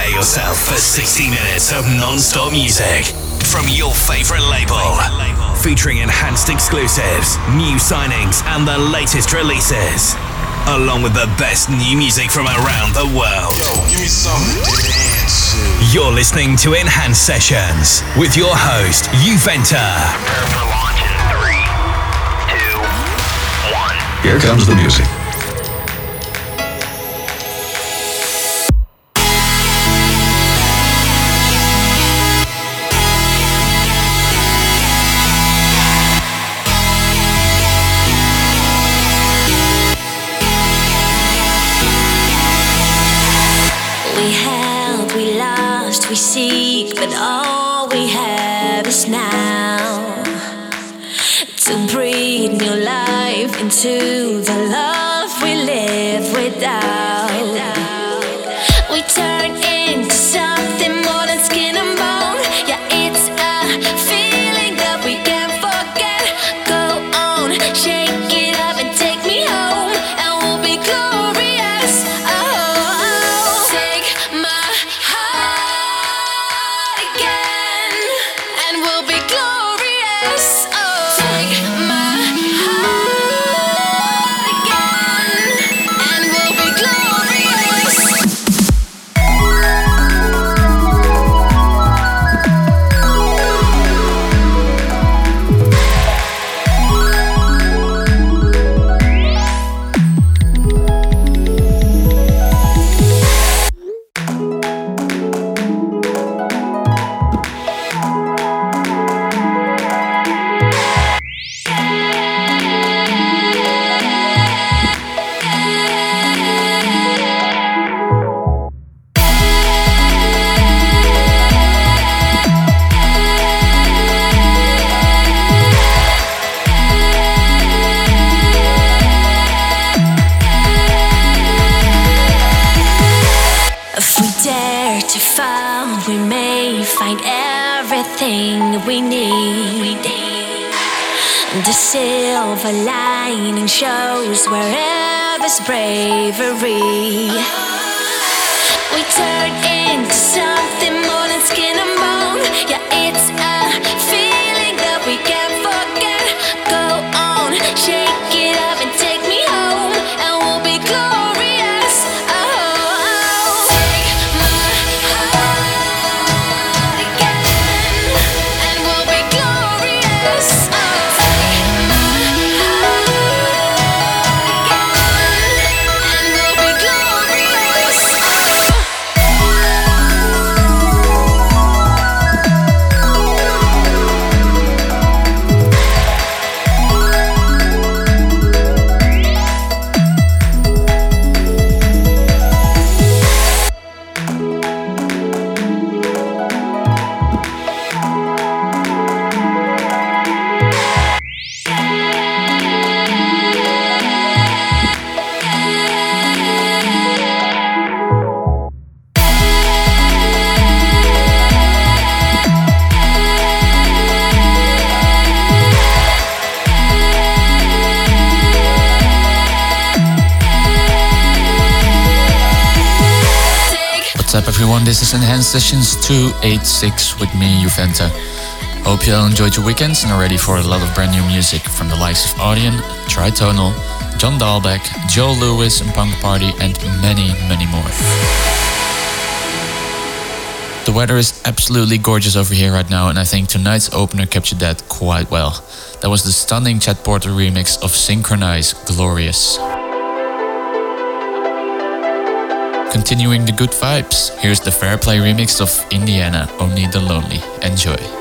Prepare yourself for 60 minutes of non-stop music from your favorite label. Featuring enhanced exclusives, new signings, and the latest releases. Along with the best new music from around the world. Yo, give me something to dance. You're listening to Enhanced Sessions with your host, Juventa. Prepare for launch in three, two, one. Here comes the music. What's up, everyone? This is Enhanced Sessions 286 with me, Juventa. Hope you all enjoyed your weekends and are ready for a lot of brand new music from the likes of Audien, Tritonal, John Dahlbeck, Joe Lewis and Punk Party, and many, many more. The weather is absolutely gorgeous over here right now, and I think tonight's opener captured that quite well. That was the stunning Chad Porter remix of Synchronize Glorious. Continuing the good vibes, here's the Fairplay remix of Indiana, Only the Lonely. Enjoy.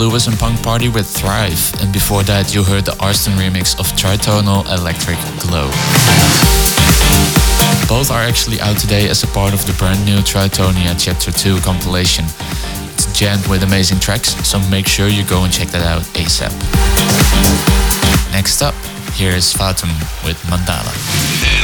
Lewis and Punk Party with Thrive, and before that you heard the Arston remix of Tritonal Electric Glow. Both are actually out today as a part of the brand new Tritonia Chapter 2 compilation. It's jammed with amazing tracks, so make sure you go and check that out ASAP. Next up, here is Fatum with Mandala.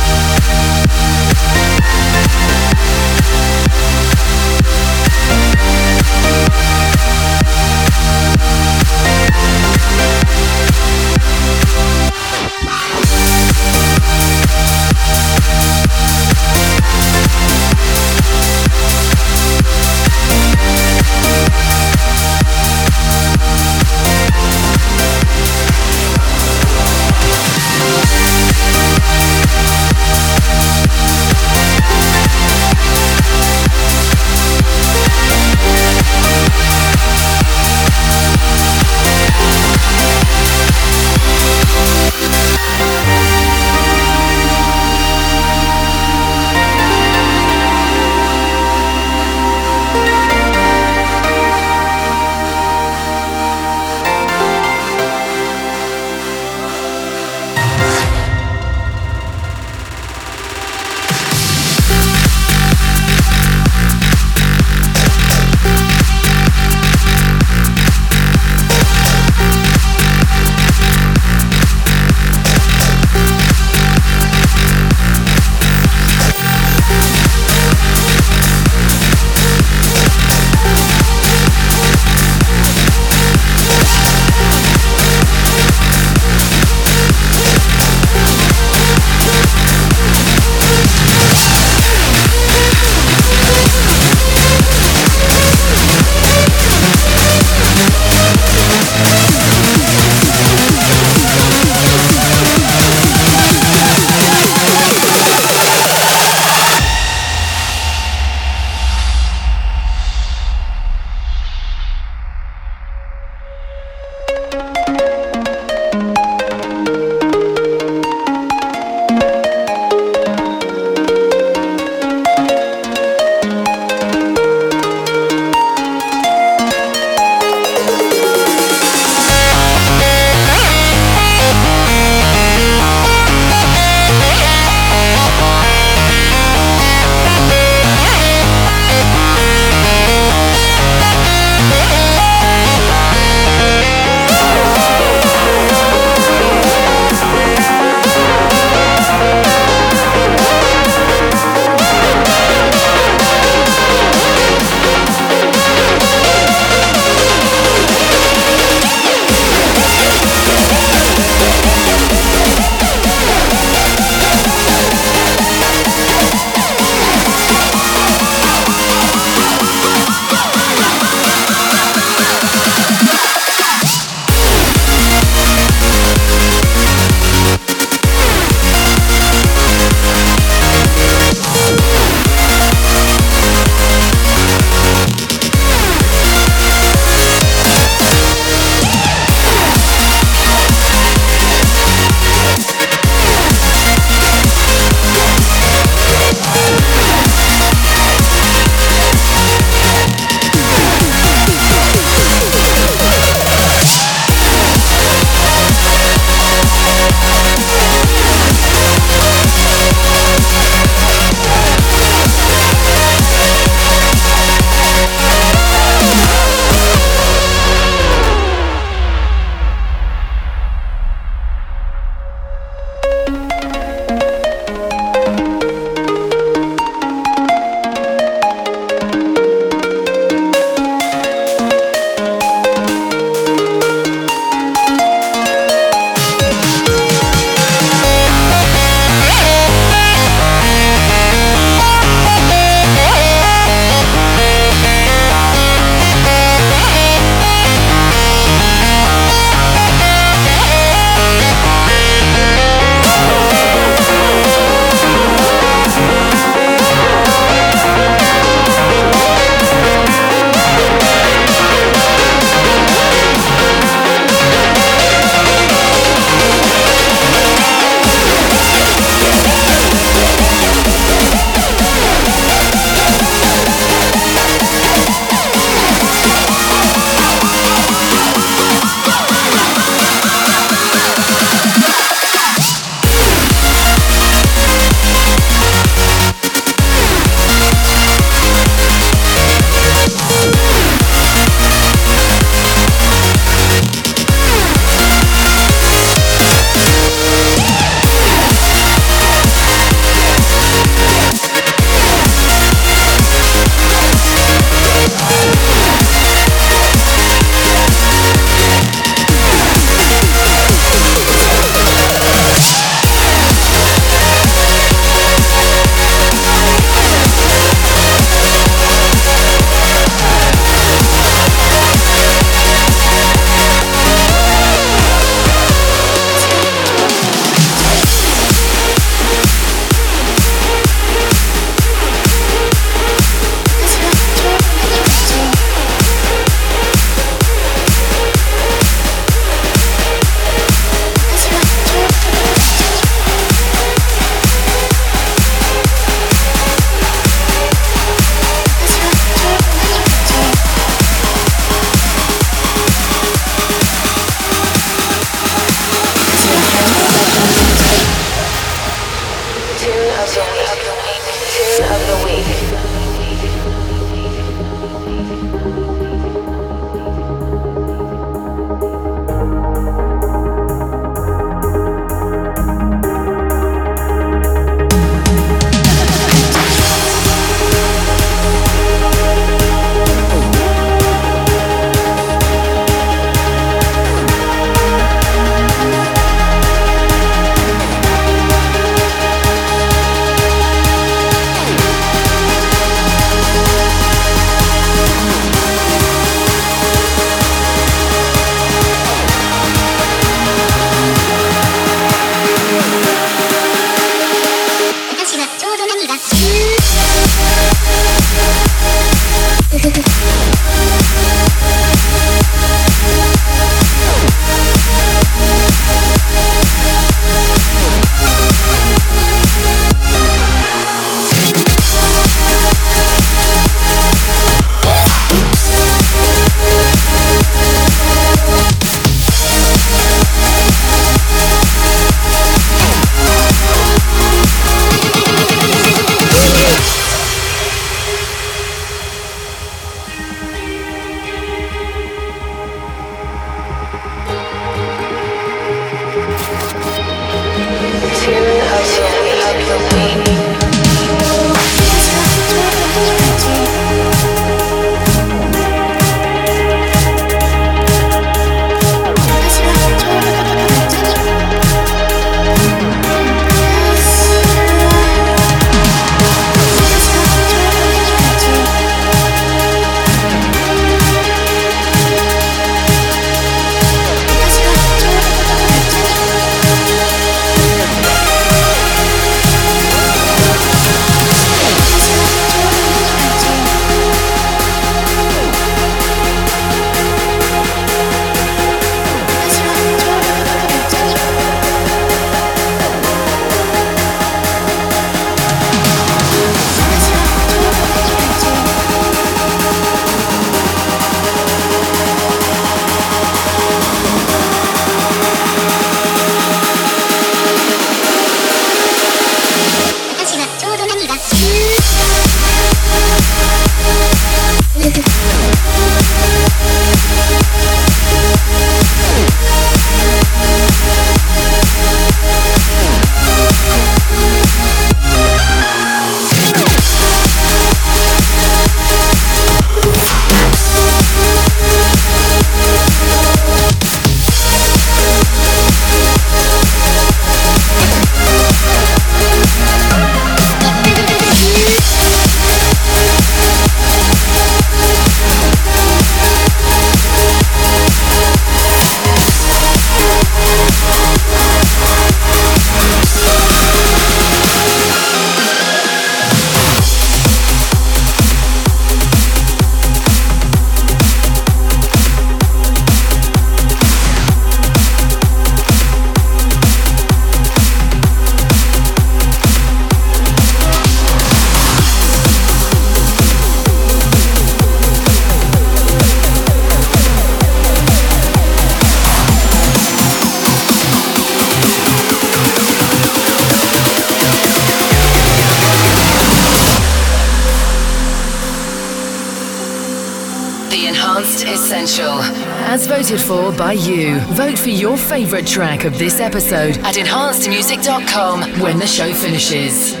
favourite track of this episode at enhancedmusic.com when the show finishes.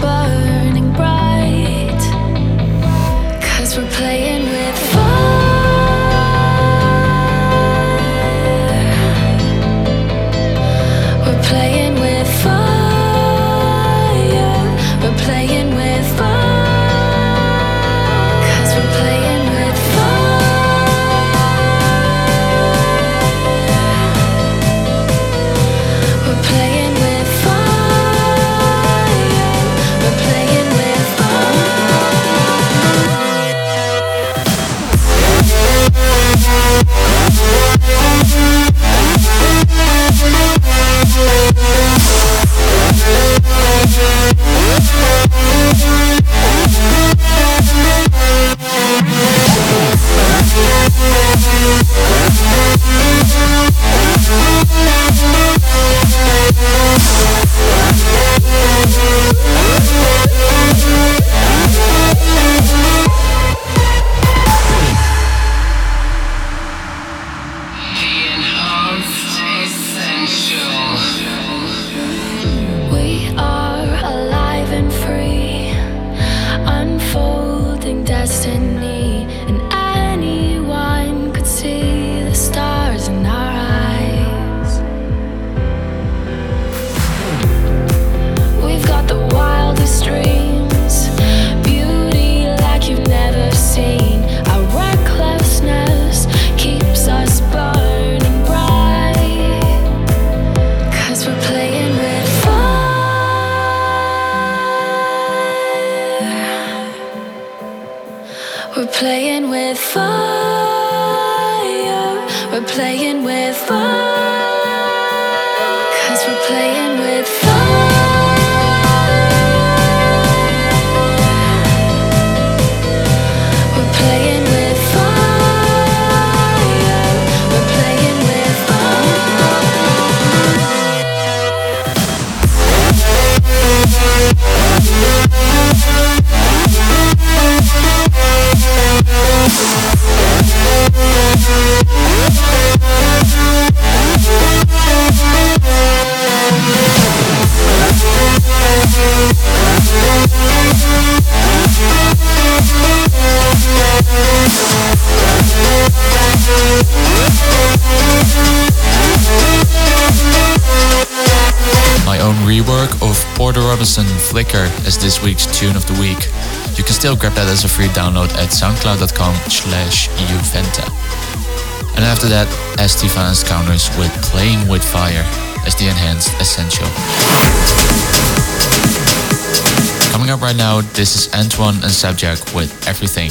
burning bright. Cause we're playing. Música My own rework of Porter Robinson Flicker as this week's tune of the week. You can still grab that as a free download at soundcloud.com slash juventa. And after that, ST Finance Counters with Playing With Fire as the enhanced essential. Coming up right now, this is Antoine and Subject with Everything.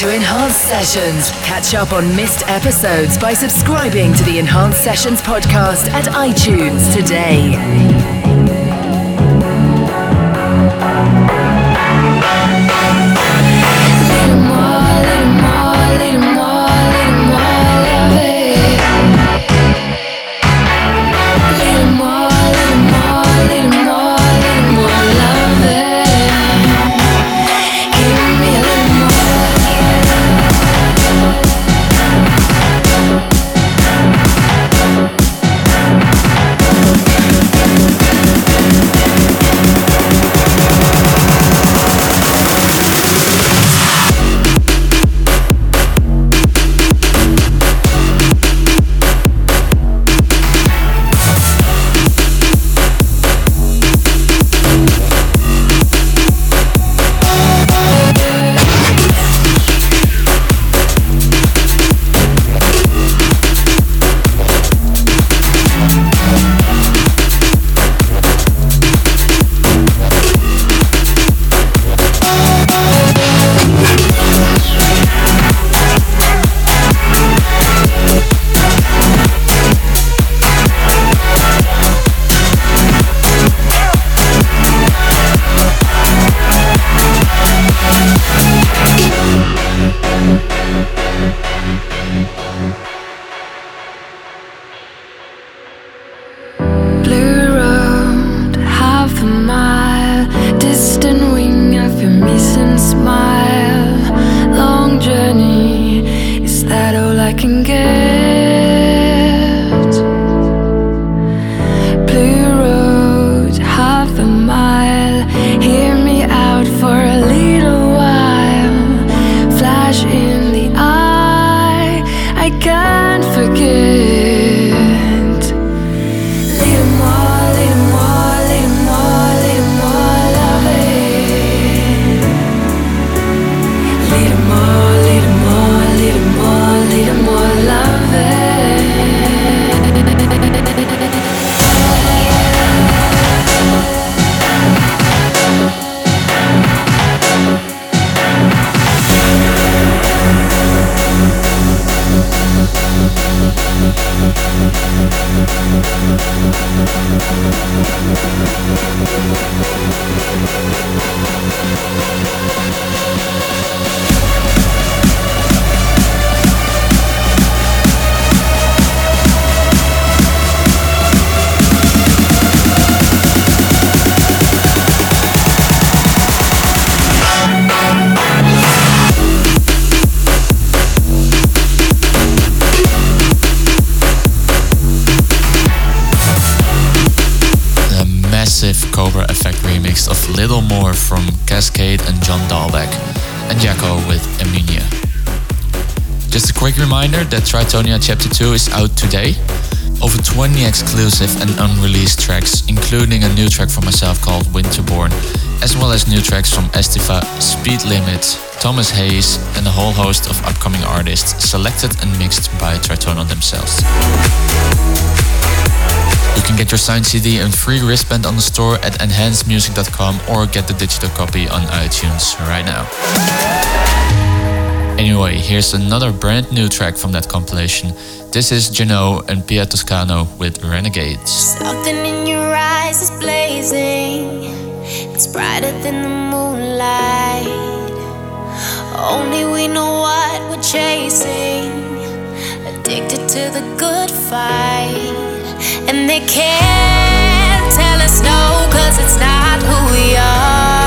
to Enhanced Sessions. Catch up on missed episodes by subscribing to the Enhanced Sessions podcast at iTunes today. Reminder that Tritonia Chapter 2 is out today. Over 20 exclusive and unreleased tracks, including a new track from myself called Winterborn, as well as new tracks from Estiva, Speed Limit, Thomas Hayes, and a whole host of upcoming artists selected and mixed by Tritonal themselves. You can get your signed CD and free wristband on the store at enhancedmusic.com or get the digital copy on iTunes right now. Anyway, here's another brand new track from that compilation. This is Geno and Pia Toscano with Renegades. Something in your eyes is blazing. It's brighter than the moonlight. Only we know what we're chasing. Addicted to the good fight. And they can't tell us no, cause it's not who we are.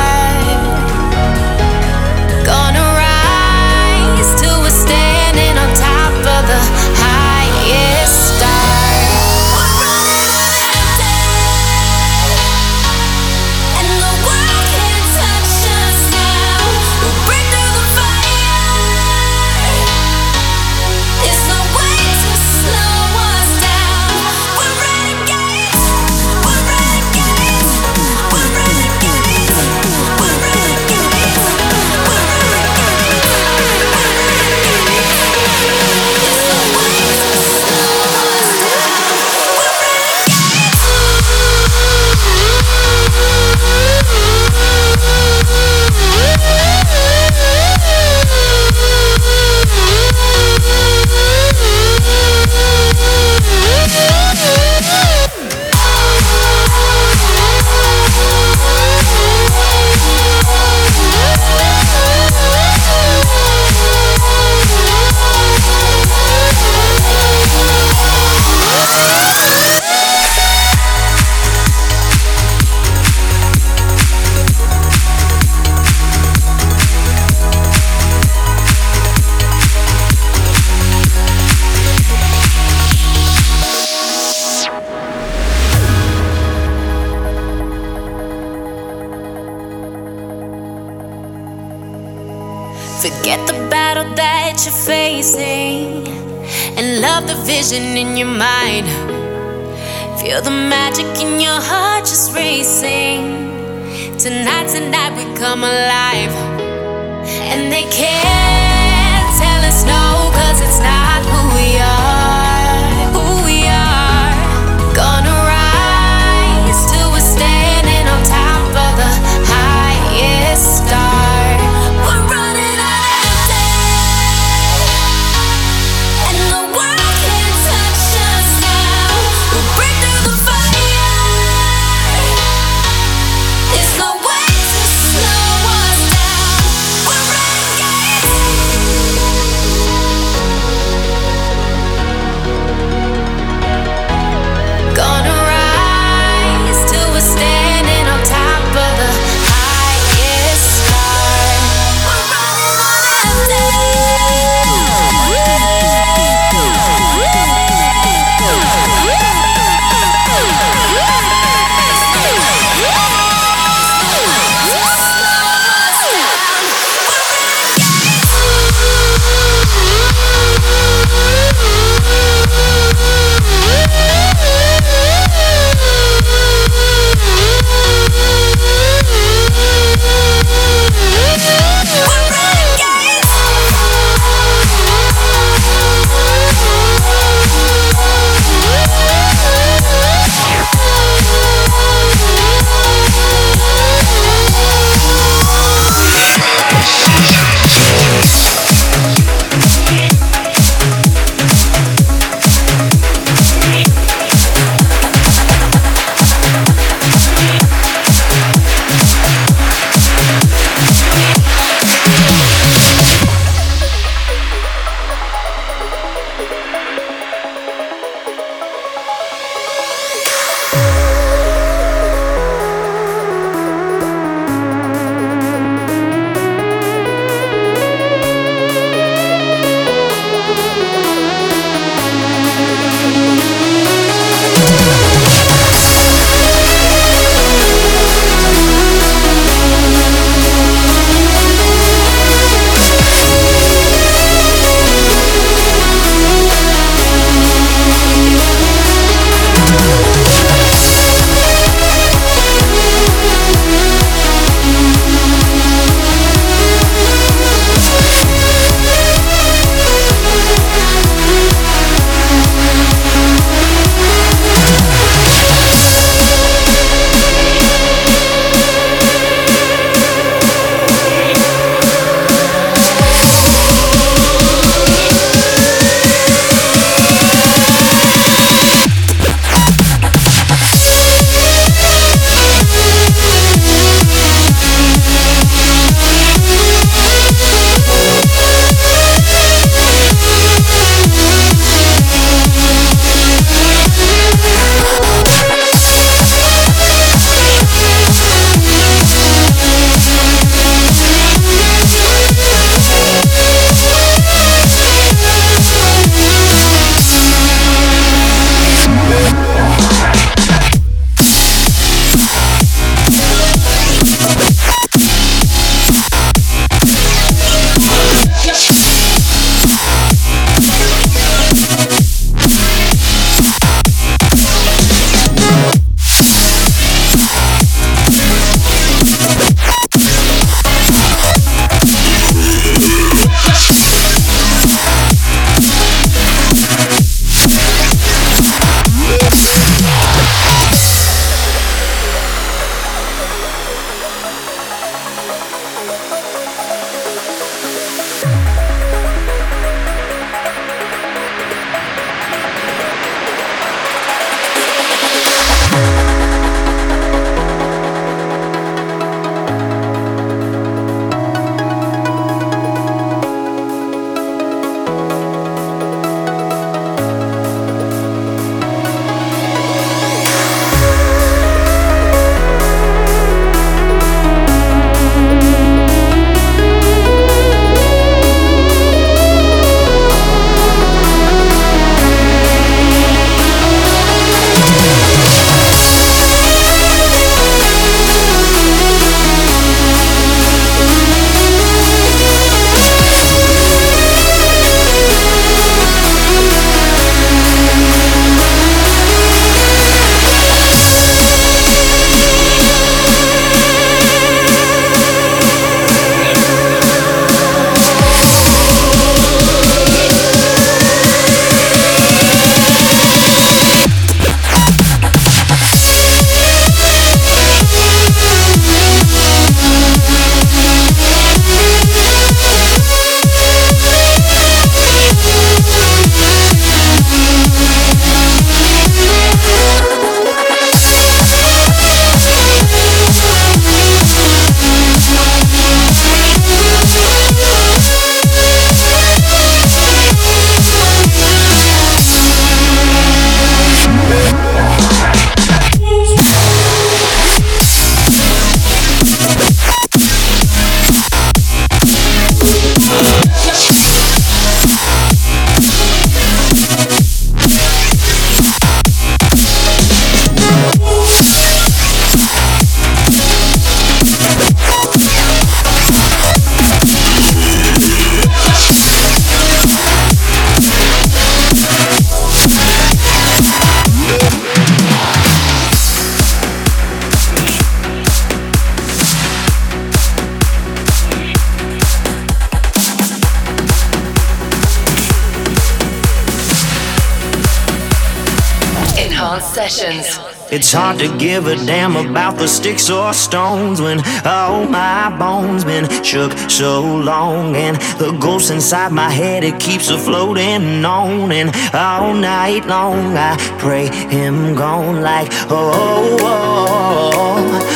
It's hard to give a damn about the sticks or stones when all my bones been shook so long. And the ghost inside my head it keeps a floating on. And all night long I pray him gone like oh oh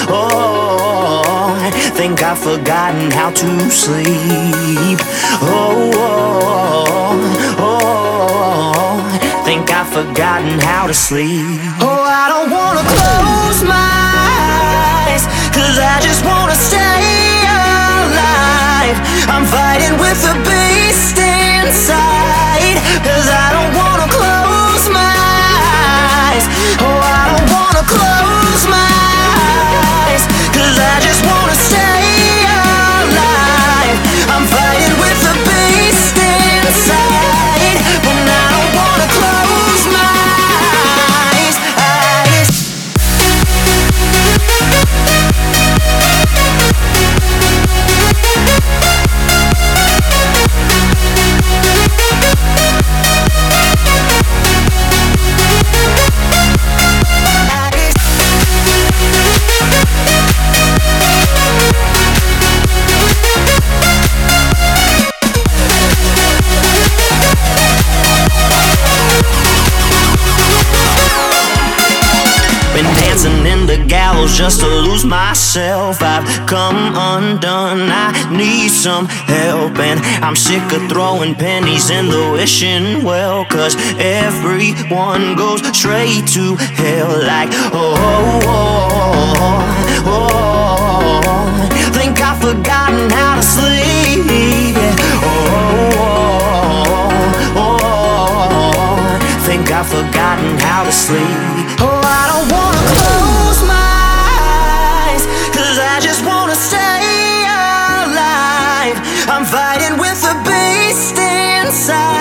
oh, oh. Think I've forgotten how to sleep. Oh oh oh. Think I've forgotten how to sleep. Oh I don't wanna Cause I don't wanna close my eyes. Oh, Been the just to lose myself. I've come undone. I need some help, and I'm sick of throwing pennies in the wishing well. Cause everyone goes straight to hell, like, oh, oh, oh, oh. oh. Think I've forgotten how to sleep. yeah. Oh, oh, oh, think I've forgotten how to sleep. Beast inside,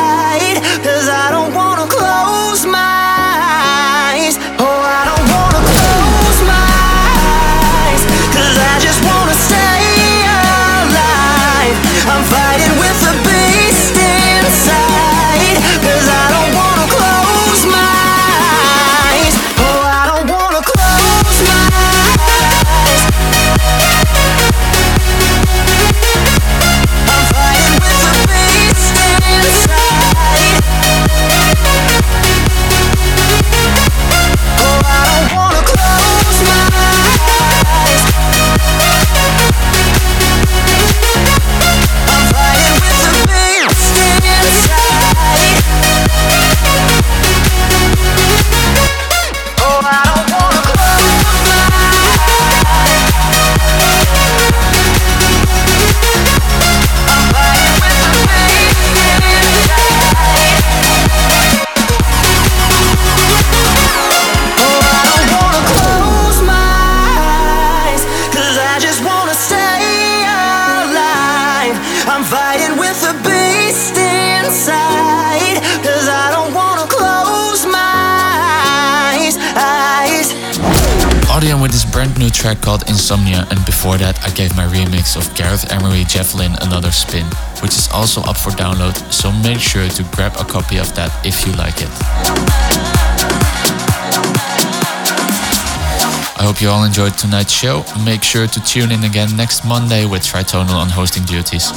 track called Insomnia, and before that, I gave my remix of Gareth Emery Javelin another spin, which is also up for download, so make sure to grab a copy of that if you like it. I hope you all enjoyed tonight's show. Make sure to tune in again next Monday with Tritonal on hosting duties.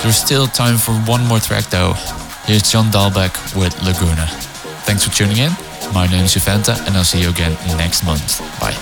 There's still time for one more track though. Here's John Dahlbeck with Laguna. Thanks for tuning in. My name is Juventa and I'll see you again next month. Bye.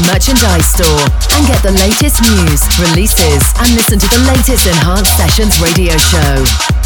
Merchandise store and get the latest news, releases, and listen to the latest Enhanced Sessions radio show.